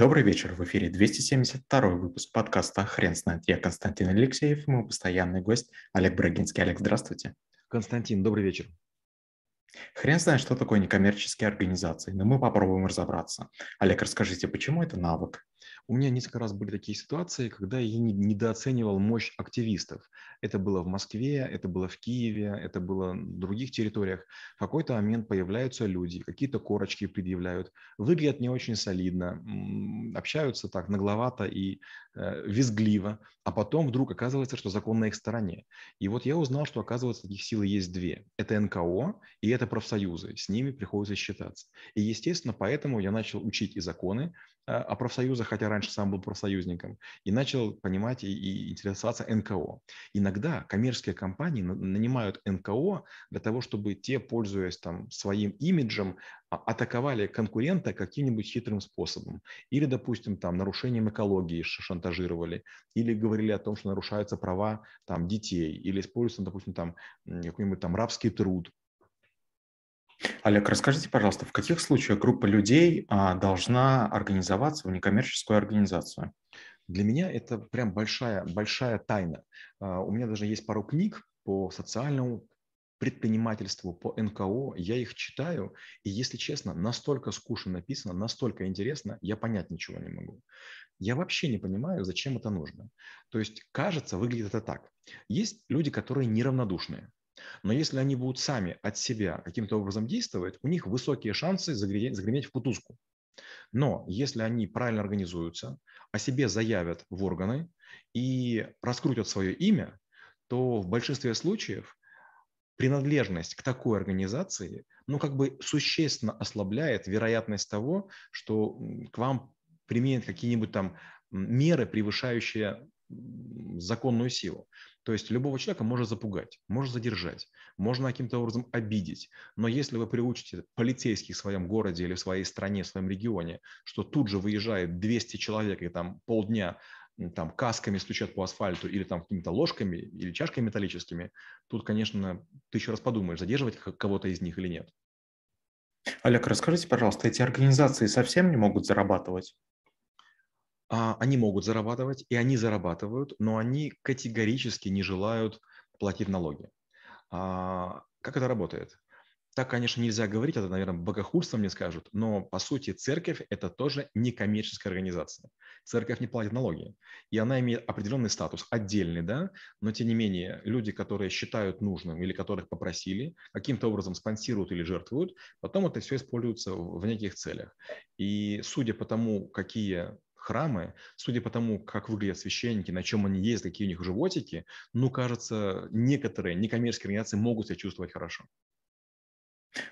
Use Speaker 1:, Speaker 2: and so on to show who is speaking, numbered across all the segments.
Speaker 1: Добрый вечер, в эфире 272 выпуск подкаста «Хрен знает». Я Константин Алексеев, мой постоянный гость Олег Брагинский. Олег, здравствуйте.
Speaker 2: Константин, добрый вечер.
Speaker 1: Хрен знает, что такое некоммерческие организации, но мы попробуем разобраться. Олег, расскажите, почему это навык?
Speaker 2: У меня несколько раз были такие ситуации, когда я недооценивал мощь активистов. Это было в Москве, это было в Киеве, это было в других территориях. В какой-то момент появляются люди, какие-то корочки предъявляют, выглядят не очень солидно, общаются так нагловато и э, визгливо, а потом вдруг оказывается, что закон на их стороне. И вот я узнал, что, оказывается, таких сил есть две. Это НКО и это профсоюзы. С ними приходится считаться. И, естественно, поэтому я начал учить и законы, о профсоюзах, хотя раньше сам был профсоюзником, и начал понимать и, и интересоваться НКО. Иногда коммерческие компании нанимают НКО для того, чтобы те, пользуясь там своим имиджем, а, атаковали конкурента каким-нибудь хитрым способом. Или, допустим, там нарушением экологии шантажировали, или говорили о том, что нарушаются права там, детей, или используется, допустим, там какой-нибудь там рабский труд
Speaker 1: Олег, расскажите, пожалуйста, в каких случаях группа людей а, должна организоваться в некоммерческую организацию?
Speaker 2: Для меня это прям большая, большая тайна. А, у меня даже есть пару книг по социальному предпринимательству, по НКО, я их читаю, и, если честно, настолько скучно написано, настолько интересно, я понять ничего не могу. Я вообще не понимаю, зачем это нужно. То есть, кажется, выглядит это так. Есть люди, которые неравнодушные. Но если они будут сами от себя каким-то образом действовать, у них высокие шансы загреметь, загреметь в кутузку. Но если они правильно организуются, о себе заявят в органы и раскрутят свое имя, то в большинстве случаев принадлежность к такой организации, ну, как бы существенно ослабляет вероятность того, что к вам применят какие-нибудь там меры, превышающие законную силу. То есть любого человека можно запугать, можно задержать, можно каким-то образом обидеть. Но если вы приучите полицейских в своем городе или в своей стране, в своем регионе, что тут же выезжает 200 человек и там полдня там касками стучат по асфальту или там какими-то ложками или чашками металлическими, тут, конечно, ты еще раз подумаешь, задерживать кого-то из них или нет.
Speaker 1: Олег, расскажите, пожалуйста, эти организации совсем не могут зарабатывать?
Speaker 2: А, они могут зарабатывать, и они зарабатывают, но они категорически не желают платить налоги. А, как это работает? Так, конечно, нельзя говорить, это, наверное, богохульство мне скажут, но, по сути, церковь – это тоже не коммерческая организация. Церковь не платит налоги, и она имеет определенный статус, отдельный, да, но, тем не менее, люди, которые считают нужным или которых попросили, каким-то образом спонсируют или жертвуют, потом это все используется в неких целях. И судя по тому, какие храмы, судя по тому, как выглядят священники, на чем они ездят, какие у них животики, ну, кажется, некоторые некоммерческие организации могут себя чувствовать хорошо.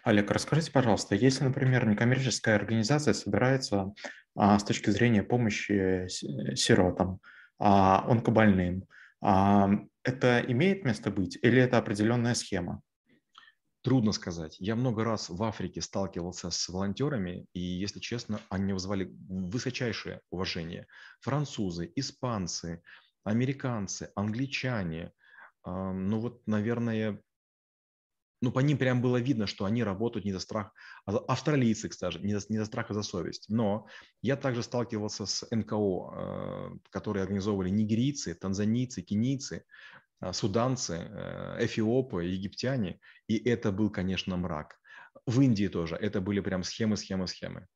Speaker 1: Олег, расскажите, пожалуйста, если, например, некоммерческая организация собирается а, с точки зрения помощи сиротам, а, онкобольным, а, это имеет место быть или это определенная схема?
Speaker 2: Трудно сказать. Я много раз в Африке сталкивался с волонтерами, и, если честно, они вызвали высочайшее уважение. Французы, испанцы, американцы, англичане. Ну вот, наверное, ну, по ним прям было видно, что они работают не за страх, а австралийцы, кстати, не за, не за страх, а за совесть. Но я также сталкивался с НКО, э, которые организовывали нигерийцы, танзанийцы, кенийцы, а, суданцы, э, эфиопы, египтяне, и это был, конечно, мрак. В Индии тоже это были прям схемы, схемы, схемы.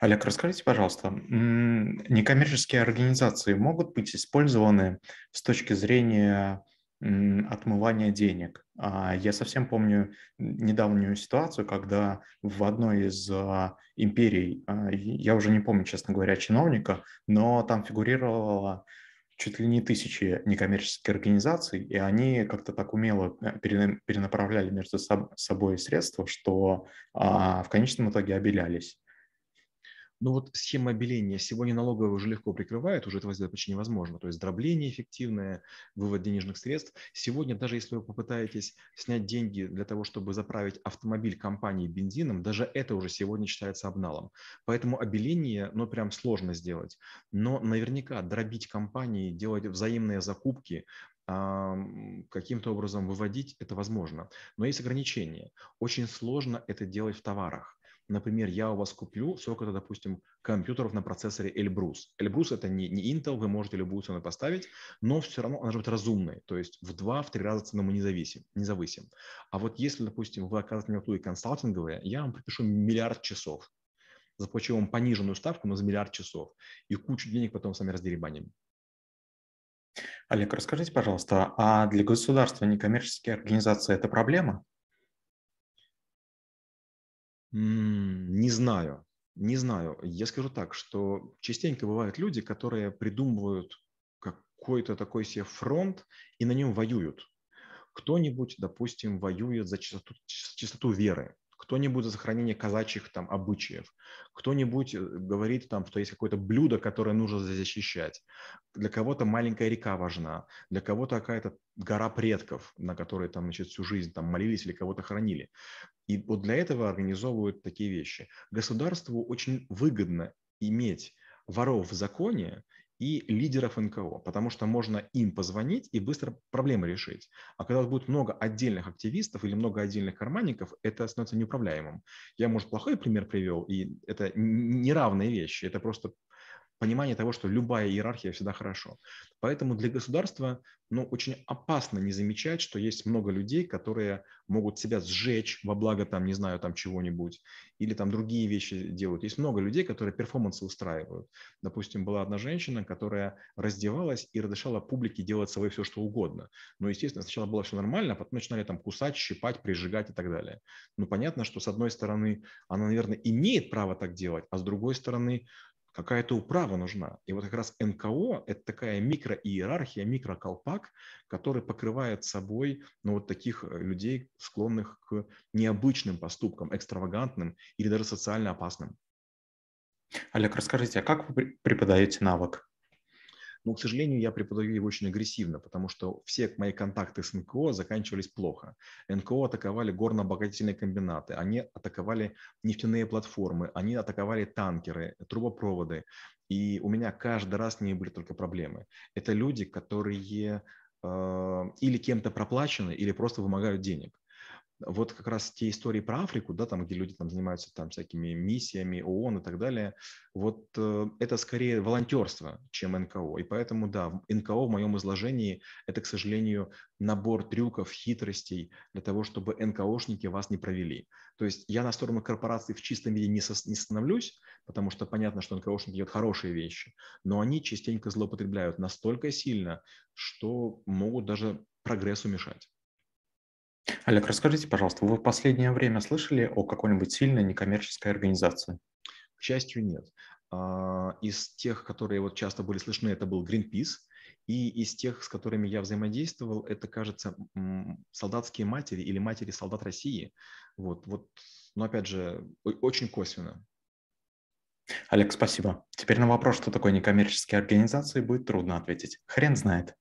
Speaker 1: Олег, расскажите, пожалуйста, некоммерческие организации могут быть использованы с точки зрения отмывания денег. А, я совсем помню недавнюю ситуацию, когда в одной из а, империй, я уже не помню, честно говоря, чиновника, но там фигурировала чуть ли не тысячи некоммерческих организаций, и они как-то так умело э, перенаправляли между собой средства, что а, в конечном итоге обелялись.
Speaker 2: Ну вот схема обеления сегодня налоговая уже легко прикрывает, уже этого сделать почти невозможно. То есть дробление эффективное, вывод денежных средств. Сегодня даже если вы попытаетесь снять деньги для того, чтобы заправить автомобиль компании бензином, даже это уже сегодня считается обналом. Поэтому обеление, ну прям сложно сделать. Но наверняка дробить компании, делать взаимные закупки, каким-то образом выводить это возможно. Но есть ограничения. Очень сложно это делать в товарах. Например, я у вас куплю сколько-то, допустим, компьютеров на процессоре Elbrus. Elbrus это не, не Intel, вы можете любую цену поставить, но все равно она должна быть разумной, то есть в два, в три раза цену мы не зависим. Не зависим. А вот если, допустим, вы оказываете мне услуги консалтинговые, я вам припишу миллиард часов, заплачу вам пониженную ставку, но за миллиард часов, и кучу денег потом сами раздеребаним.
Speaker 1: Олег, расскажите, пожалуйста, а для государства некоммерческие организации – это проблема?
Speaker 2: Не знаю, не знаю. Я скажу так, что частенько бывают люди, которые придумывают какой-то такой себе фронт и на нем воюют. Кто-нибудь, допустим, воюет за чистоту, чистоту веры, кто-нибудь за сохранение казачьих там обычаев, кто-нибудь э, говорит там, что есть какое-то блюдо, которое нужно защищать. Для кого-то маленькая река важна, для кого-то какая-то гора предков, на которой там, значит, всю жизнь там молились или кого-то хранили. И вот для этого организовывают такие вещи. Государству очень выгодно иметь воров в законе и лидеров НКО, потому что можно им позвонить и быстро проблемы решить. А когда будет много отдельных активистов или много отдельных карманников, это становится неуправляемым. Я, может, плохой пример привел, и это неравные вещи, это просто понимание того, что любая иерархия всегда хорошо. Поэтому для государства ну, очень опасно не замечать, что есть много людей, которые могут себя сжечь во благо, там, не знаю, там чего-нибудь, или там другие вещи делают. Есть много людей, которые перформансы устраивают. Допустим, была одна женщина, которая раздевалась и разрешала публике делать собой все, что угодно. Но, естественно, сначала было все нормально, а потом начинали там кусать, щипать, прижигать и так далее. Ну, понятно, что с одной стороны она, наверное, имеет право так делать, а с другой стороны, какая-то управа нужна. И вот как раз НКО – это такая микроиерархия, микроколпак, который покрывает собой ну, вот таких э, людей, склонных к необычным поступкам, экстравагантным или даже социально опасным.
Speaker 1: Олег, расскажите, а как вы преподаете навык?
Speaker 2: Но, к сожалению, я преподаю его очень агрессивно, потому что все мои контакты с НКО заканчивались плохо. НКО атаковали горно-обогатительные комбинаты, они атаковали нефтяные платформы, они атаковали танкеры, трубопроводы. И у меня каждый раз ними были только проблемы. Это люди, которые э, или кем-то проплачены, или просто вымогают денег вот как раз те истории про Африку, да, там, где люди там занимаются там всякими миссиями ООН и так далее, вот э, это скорее волонтерство, чем НКО. И поэтому, да, НКО в моем изложении это, к сожалению, набор трюков, хитростей для того, чтобы НКОшники вас не провели. То есть я на сторону корпораций в чистом виде не, со, не становлюсь, потому что понятно, что НКОшники делают хорошие вещи, но они частенько злоупотребляют настолько сильно, что могут даже прогрессу мешать.
Speaker 1: Олег, расскажите, пожалуйста, вы в последнее время слышали о какой-нибудь сильной некоммерческой организации?
Speaker 2: К счастью, нет. А, из тех, которые вот часто были слышны, это был Greenpeace, и из тех, с которыми я взаимодействовал, это, кажется, солдатские матери или матери солдат России. Вот, вот, но опять же, очень косвенно.
Speaker 1: Олег, спасибо. Теперь на вопрос, что такое некоммерческие организации, будет трудно ответить. Хрен знает.